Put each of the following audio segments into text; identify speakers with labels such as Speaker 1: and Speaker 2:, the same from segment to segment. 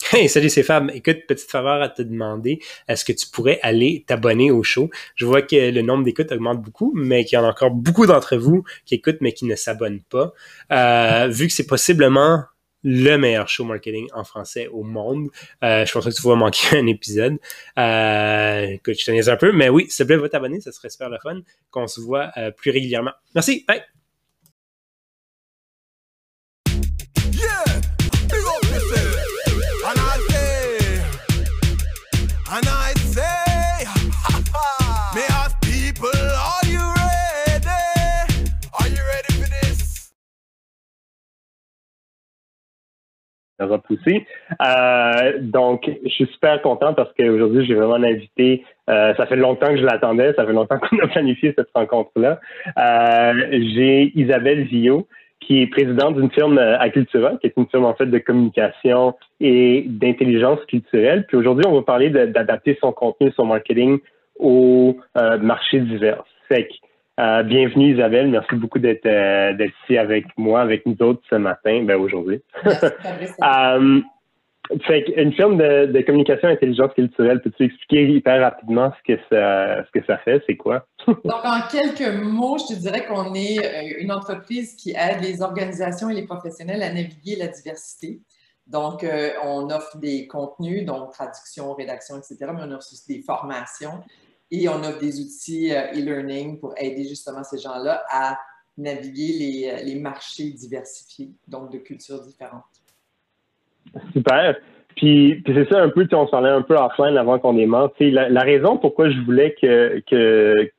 Speaker 1: Hey, salut, c'est Fab. Écoute, petite faveur à te demander, est-ce que tu pourrais aller t'abonner au show? Je vois que le nombre d'écoutes augmente beaucoup, mais qu'il y en a encore beaucoup d'entre vous qui écoutent mais qui ne s'abonnent pas. Euh, vu que c'est possiblement le meilleur show marketing en français au monde. Euh, je pense que tu vas manquer un épisode. Euh, écoute, je te un peu, mais oui, s'il te plaît, va t'abonner, ça serait super le fun qu'on se voit euh, plus régulièrement. Merci, bye!
Speaker 2: Euh, donc, je suis super content parce qu'aujourd'hui, j'ai vraiment invité. Euh, ça fait longtemps que je l'attendais, ça fait longtemps qu'on a planifié cette rencontre-là. Euh, j'ai Isabelle Villot, qui est présidente d'une firme Acultura, qui est une firme en fait de communication et d'intelligence culturelle. Puis aujourd'hui, on va parler d'adapter son contenu, son marketing au marché divers. Fait euh, bienvenue Isabelle, merci beaucoup d'être euh, ici avec moi, avec nous autres ce matin, ben aujourd'hui. fait une firme de, de communication intelligence culturelle, peux-tu expliquer hyper rapidement ce que ça, ce que ça fait, c'est quoi?
Speaker 3: Donc, en quelques mots, je te dirais qu'on est une entreprise qui aide les organisations et les professionnels à naviguer la diversité. Donc, on offre des contenus, donc traduction, rédaction, etc., mais on offre aussi des formations et on offre des outils euh, e-learning pour aider justement ces gens-là à naviguer euh, les, marchés diversifiés, donc de cultures différentes.
Speaker 2: Super. Puis, c'est ça un peu, on se parlait un peu offline avant qu'on démarre. La, la raison pourquoi je voulais que, que,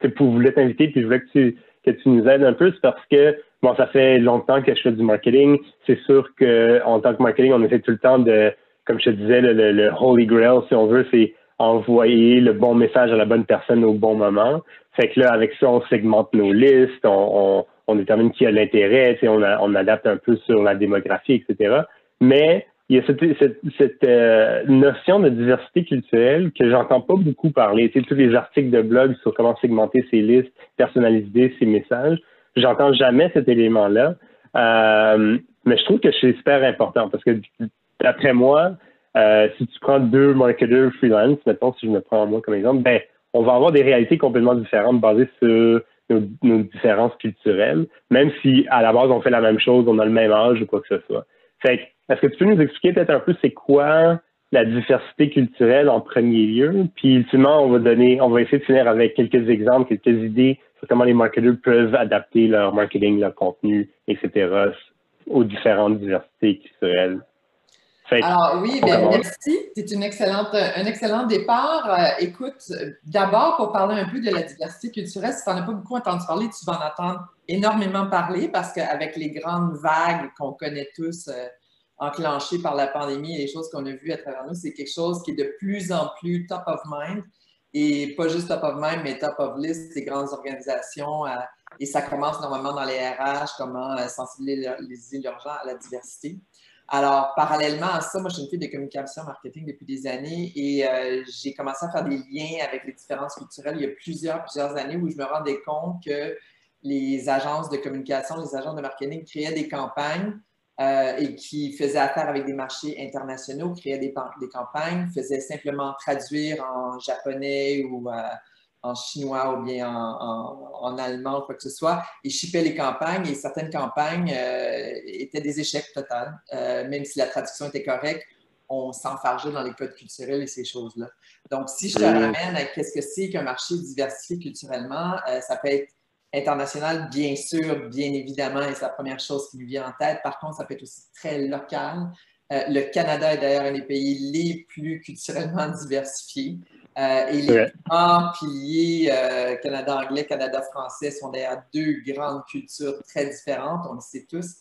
Speaker 2: que vous voulais t'inviter, puis je voulais que tu, que tu nous aides un peu, c'est parce que bon, ça fait longtemps que je fais du marketing. C'est sûr qu'en tant que marketing, on essaie tout le temps de, comme je te disais, le, le holy grail, si on veut, c'est envoyer le bon message à la bonne personne au bon moment. Fait que là, avec ça, on segmente nos listes, on, on, détermine qui a l'intérêt, on, on adapte un peu sur la démographie, etc. Mais il y a cette, cette, cette euh, notion de diversité culturelle que j'entends pas beaucoup parler. Tu tous les articles de blog sur comment segmenter ses listes, personnaliser ses messages, j'entends jamais cet élément-là. Euh, mais je trouve que c'est super important parce que d'après moi, euh, si tu prends deux marketeurs freelance, mettons, si je me prends moi comme exemple, ben, on va avoir des réalités complètement différentes basées sur nos, différences culturelles, même si à la base on fait la même chose, on a le même âge ou quoi que ce soit. Fait est-ce que tu peux nous expliquer peut-être un peu c'est quoi la diversité culturelle en premier lieu, puis ultimement on va donner, on va essayer de finir avec quelques exemples, quelques idées sur comment les marketeurs peuvent adapter leur marketing, leur contenu, etc. aux différentes diversités culturelles.
Speaker 3: Alors oui, bien, merci. C'est une excellente, un excellent départ. Euh, écoute, d'abord pour parler un peu de la diversité culturelle, si tu n'en as pas beaucoup entendu parler, tu vas en entendre énormément parler parce qu'avec les grandes vagues qu'on connaît tous euh, enclenchées par la pandémie et les choses qu'on a vues à travers nous, c'est quelque chose qui est de plus en plus top of mind et pas juste top of mind, mais top of list des grandes organisations. Euh, et ça commence normalement dans les RH, comment sensibiliser gens à la diversité. Alors, parallèlement à ça, moi, je suis une fille de communication marketing depuis des années et euh, j'ai commencé à faire des liens avec les différences culturelles il y a plusieurs, plusieurs années où je me rendais compte que les agences de communication, les agences de marketing créaient des campagnes euh, et qui faisaient affaire avec des marchés internationaux, créaient des, campagnes, faisaient simplement traduire en japonais ou euh, en chinois ou bien en, en, allemand, quoi que ce soit, et shippaient les campagnes et certaines campagnes euh, étaient des échecs total. Euh, même si la traduction était correcte, on s'enfargeait dans les codes culturels et ces choses-là. Donc, si je te ramène à qu'est-ce que c'est qu'un marché diversifié culturellement, euh, ça peut être international, bien sûr, bien évidemment, et c'est la première chose qui me vient en tête. Par contre, ça peut être aussi très local. le Canada est d'ailleurs un des pays les plus culturellement diversifiés. Euh, et les grands piliers euh, Canada anglais, Canada français sont d'ailleurs deux grandes cultures très différentes, on le sait tous.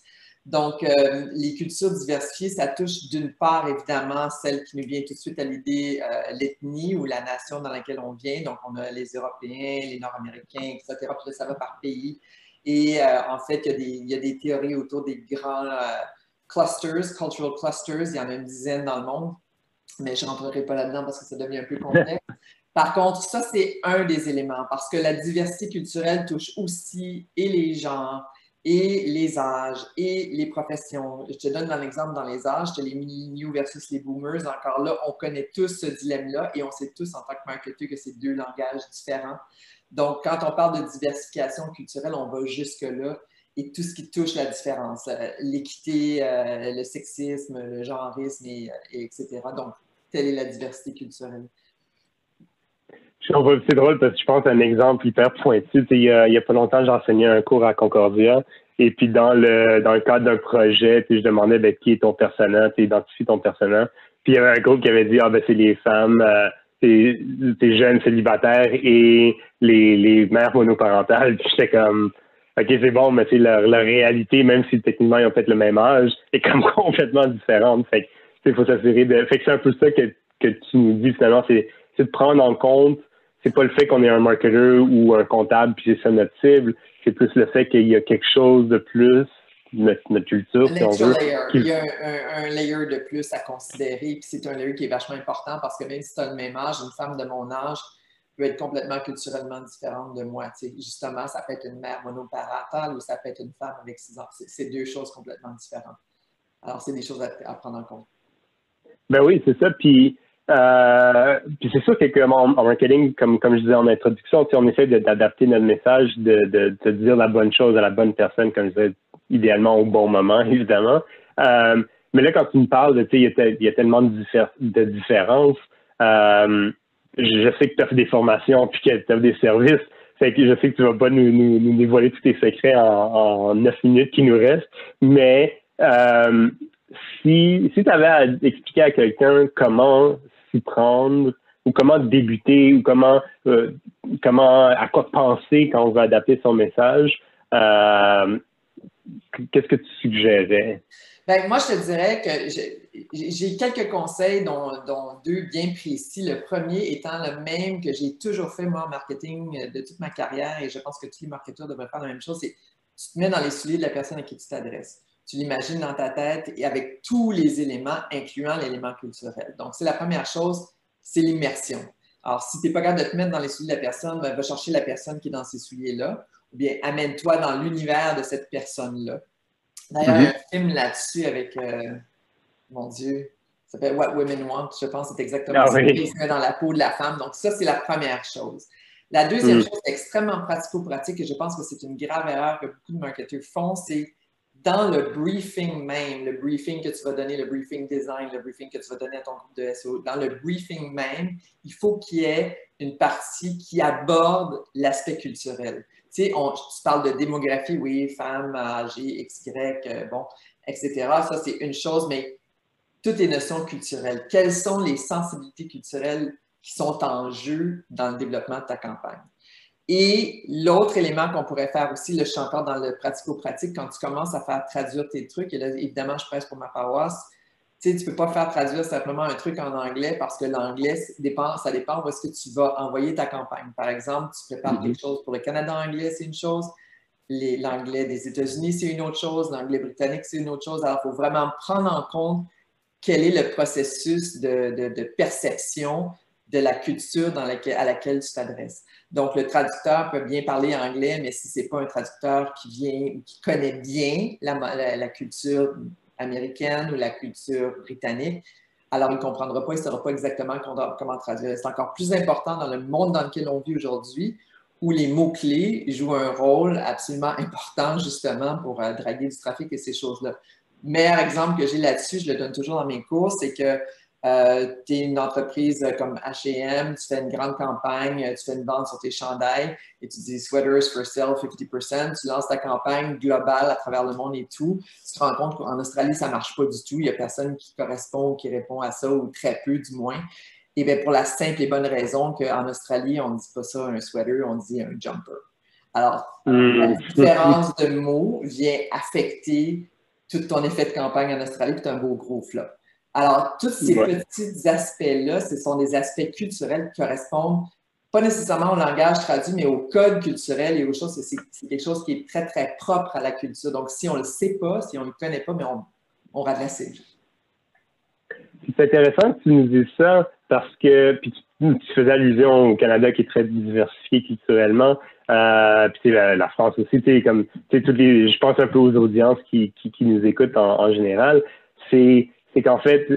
Speaker 3: Donc, euh, les cultures diversifiées, ça touche d'une part, évidemment, celle qui nous vient tout de suite à l'idée, l'ethnie ou la nation dans laquelle on vient. Donc, on a les Européens, les Nord-Américains, etc. Puis là, ça va par pays. Et en fait, il y, a des, il y, a des, théories autour des grands clusters, cultural clusters. Il y en a une dizaine dans le monde mais je ne rentrerai pas là-dedans parce que ça devient un peu complexe. Par contre, ça, c'est un des éléments parce que la diversité culturelle touche aussi et les genres et les âges et les professions. Je te donne un exemple dans les âges, les millennials versus les boomers. Encore là, on connaît tous ce dilemme-là et on sait tous en tant que marketeur que c'est deux langages différents. Donc, quand on parle de diversification culturelle, on va jusque-là tout ce qui touche la différence, euh, l'équité, euh, le sexisme, le genreisme, et, etc. Donc, telle est la diversité culturelle.
Speaker 2: C'est drôle parce que je pense à un exemple hyper pointu. Il y a, pas longtemps, j'enseignais un cours à Concordia. Et puis dans le dans le cadre d'un projet, je demandais ben, qui est ton personnage, tu identifies ton personnage. Puis il y avait un groupe qui avait dit Ah ben c'est les femmes, euh, tes jeunes célibataires et les, les mères monoparentales. Puis j'étais comme OK, c'est bon, mais c'est leur, réalité, même si techniquement ils ont peut-être le même âge, est comme complètement différente. Fait que il faut s'assurer de. Fait que c'est un peu ça que, que tu nous dis finalement, c'est de prendre en compte c'est pas le fait qu'on est un marketeur ou un comptable puis c'est ça notre cible, c'est plus le fait qu'il y a quelque chose de plus notre, notre culture,
Speaker 3: si on veut. Il y a un, un, layer de plus à considérer, puis c'est un layer qui est vachement important parce que même si tu as le même âge, une femme de mon âge être complètement culturellement différente de moi. justement, ça peut être une mère monoparentale ou ça peut être une femme avec six ans. C'est deux choses complètement différentes. Alors, c'est des choses à, prendre en compte.
Speaker 2: Ben oui, c'est ça. Puis euh, puis c'est sûr que en, marketing, comme, comme je disais en introduction, on essaie d'adapter notre message, de, de, dire la bonne chose à la bonne personne, comme je disais, idéalement au bon moment, évidemment. Euh, mais là, quand tu me parles, de, il, y a, il y a tellement de, de différences. Euh, je sais que tu as fait des formations puis que tu as des services. Fait que je sais que tu vas pas nous, nous, nous dévoiler tous tes secrets en, neuf minutes qui nous restent. Mais euh, si, si tu avais à expliquer à quelqu'un comment s'y prendre ou comment débuter ou comment, euh, comment à quoi penser quand on va adapter son message. Euh, qu'est-ce que tu suggérais?
Speaker 3: Ben, moi, je te dirais que j'ai quelques conseils, dont, deux bien précis. Le premier étant le même que j'ai toujours fait, moi, en marketing de toute ma carrière, et je pense que tous les marketeurs devraient faire la même chose, c'est tu te mets dans les souliers de la personne à qui tu t'adresses tu l'imagines dans ta tête et avec tous les éléments, incluant l'élément culturel. Donc, c'est la première chose, c'est l'immersion. Alors, si tu n'es pas capable de te mettre dans les souliers de la personne, ben, va chercher la personne qui est dans ces souliers-là, ou bien amène-toi dans l'univers de cette personne-là. D'ailleurs, il y a un film là-dessus avec, euh, mon Dieu, ça s'appelle What Women Want, je pense c'est exactement ah, ça, qui se met dans la peau de la femme. Donc, ça, c'est la première chose. La deuxième mm. chose, extrêmement pratico-pratique, et je pense que c'est une grave erreur que beaucoup de marketeurs font, c'est dans le briefing même, le briefing que tu vas donner, le briefing design, le briefing que tu vas donner à ton groupe de SEO, dans le briefing même, il faut qu'il y ait une partie qui aborde l'aspect culturel. Tu sais, tu parles de démographie, oui, femmes âgées, XY, euh, bon, etc. Ça, c'est une chose, mais toutes les notions culturelles. Quelles sont les sensibilités culturelles qui sont en jeu dans le développement de ta campagne? Et l'autre élément qu'on pourrait faire aussi, le encore dans le pratico-pratique, quand tu commences à faire traduire tes trucs, et là, évidemment, je presse pour ma paroisse, tu sais, tu peux pas faire traduire simplement un truc en anglais parce que l'anglais, dépend, ça dépend où est-ce que tu vas envoyer ta campagne. Par exemple, tu prépares mm-hmm. quelque chose pour le Canada anglais, c'est une chose. L'anglais des États-Unis, c'est une autre chose. L'anglais britannique, c'est une autre chose. Alors, il faut vraiment prendre en compte quel est le processus de, perception de la culture dans laquelle, à laquelle tu t'adresses. Donc, le traducteur peut bien parler anglais, mais si ce n'est pas un traducteur qui vient ou qui connaît bien la, culture américaine ou la culture britannique, alors il ne comprendra pas, il ne saura pas exactement comment traduire. C'est encore plus important dans le monde dans lequel on vit aujourd'hui, où les mots-clés jouent un rôle absolument important justement pour euh, draguer du trafic et ces choses-là. Meilleur exemple que j'ai là-dessus, je le donne toujours dans mes cours, c'est que euh, tu es une entreprise comme H&M, tu fais une grande campagne, tu fais une vente sur tes chandails et tu dis Sweaters for sale 50%, tu lances ta campagne globale à travers le monde et tout. Tu te rends compte qu'en Australie, ça ne marche pas du tout. Il n'y a personne qui correspond ou qui répond à ça, ou très peu du moins. Et bien pour la simple et bonne raison qu'en Australie, on ne dit pas ça un sweater, on dit un jumper. Alors, hmm. la différence de mots vient affecter tout ton effet de campagne en Australie, puis tu as un beau gros flop. Alors, tous ces petits aspects-là, ce sont des aspects culturels qui correspondent pas nécessairement au langage traduit, mais au code culturel et aux choses. C'est quelque chose qui est très, très propre à la culture. Donc, si on ne le sait pas, si on ne le connaît pas, mais on, on rate la cible.
Speaker 2: C'est intéressant que tu nous dises ça. parce que puis tu, faisais allusion au Canada qui est très diversifié culturellement. Euh, puis la, la France aussi, tu comme tu toutes les, je pense un peu aux audiences qui, qui, nous écoutent en, général. C'est c'est qu'en fait,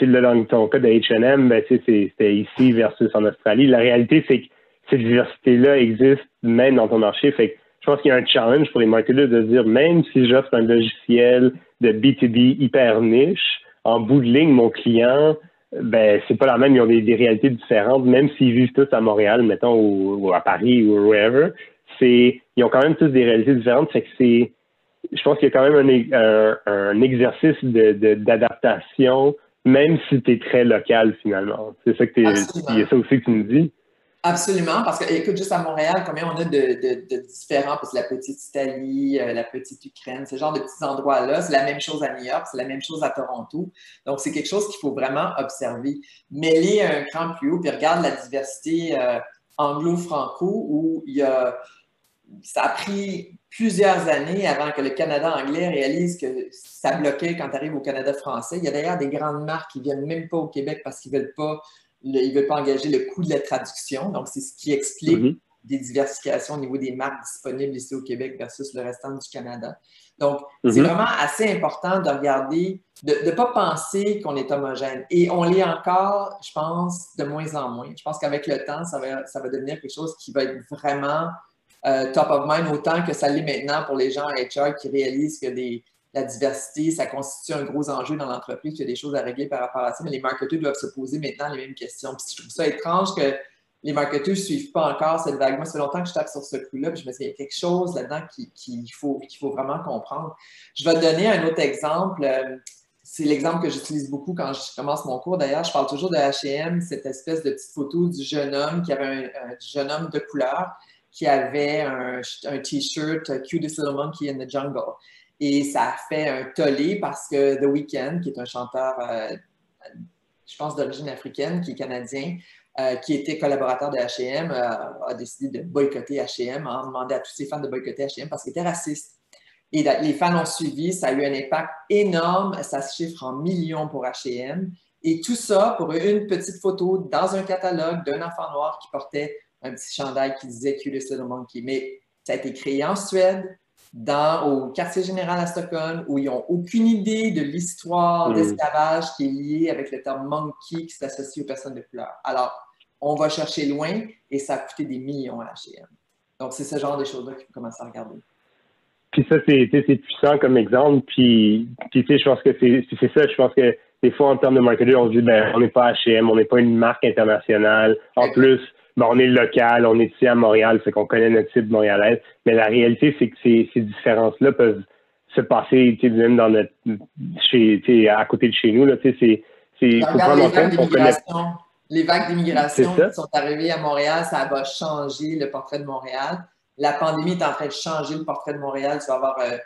Speaker 2: dans ton cas de H&M, ben, c'était ici versus en Australie. La réalité, c'est que cette diversité-là existe même dans ton marché. Fait que je pense qu'il y a un challenge pour les marketeurs de dire, même si j'offre un logiciel de B2B hyper niche, en bout de ligne, mon client, ben c'est pas la même, ils ont des, réalités différentes, même s'ils vivent tous à Montréal, mettons, ou, à Paris ou wherever, c'est ils ont quand même tous des réalités différentes. Fait que c'est je pense qu'il y a quand même un, un, exercice d'adaptation, de, même si tu es très local finalement. C'est ça que tu a ça aussi que tu nous dis.
Speaker 3: Absolument, parce que, écoute, juste à Montréal, combien on a de, de, différents, parce que la petite Italie, euh, la petite Ukraine, ce genre de petits endroits-là, c'est la même chose à New York, c'est la même chose à Toronto. Donc, c'est quelque chose qu'il faut vraiment observer. Mêler un cran plus haut, puis regarde la diversité euh, anglo-franco, où il y a, ça a pris plusieurs années avant que le Canada anglais réalise que ça bloquait quand tu arrives au Canada français. Il y a d'ailleurs des grandes marques qui viennent même pas au Québec parce qu'ils veulent pas ils ne veulent pas engager le coût de la traduction. Donc, c'est ce qui explique mhm. des diversifications au niveau des marques disponibles ici au Québec versus le restant du Canada. Donc, c'est mhm. vraiment assez important de regarder, de ne pas penser qu'on est homogène. Et on l'est encore, je pense, de moins en moins. Je pense qu'avec le temps, ça va, ça va devenir quelque chose qui va être vraiment euh, top of mind, autant que ça l'est maintenant pour les gens à HR qui réalisent que la diversité, ça constitue un gros enjeu dans l'entreprise. Il y a des choses à régler par rapport à ça, mais les marketeurs doivent se poser maintenant les mêmes questions. Puis je trouve ça étrange que les marketeurs ne suivent pas encore cette vague. Moi, ça fait longtemps que je tape sur ce coup-là, puis je me dis qu'il y a quelque chose là-dedans qu'il faut, qu'il faut vraiment comprendre. Je vais te donner un autre exemple. C'est l'exemple que j'utilise beaucoup quand je commence mon cours. D'ailleurs, je parle toujours de H&M, cette espèce de petite photo du jeune homme qui avait un, jeune homme de couleur qui avait un, T-shirt Cutest Little Monkey in the Jungle. Et ça a fait un tollé parce que The Weeknd, qui est un chanteur, euh, je pense, d'origine africaine, qui est canadien, euh, qui était collaborateur de H&M, a décidé de boycotter H&M, a demandé à tous ses fans de boycotter H&M parce qu'il était raciste. Et les fans ont suivi, ça a eu un impact énorme, ça se chiffre en millions pour H&M. Et tout ça pour une petite photo dans un catalogue d'un enfant noir qui portait un petit chandail qui disait « Cutest Little Monkey ». Mais ça a été créé en Suède, dans, au quartier général à Stockholm où ils n'ont aucune idée de l'histoire mm. d'esclavage qui est liée avec le terme monkey qui s'associe aux personnes de couleur. Alors, on va chercher loin et ça a coûté des millions à H&M. Donc, c'est ce genre de choses-là qu'il faut commencer à regarder.
Speaker 2: Puis ça, c'est puissant comme exemple. Puis, puis tu sais, je pense que c'est ça. Je pense que des fois, en termes de marketing, on se dit, ben, on n'est pas H&M, on n'est pas une marque internationale. En plus, on est local, on est ici à Montréal, c'est qu'on connaît notre type montréalais. Mais la réalité, c'est que ces, ces différences-là peuvent se passer, tu sais, même dans notre, chez, à côté de chez nous, là, tu sais, c'est,
Speaker 3: faut prendre en compte Les vagues d'immigration qui sont arrivées à Montréal, ça va changer le portrait de Montréal. La pandémie est en train de changer le portrait de Montréal. Tu vas avoir euh,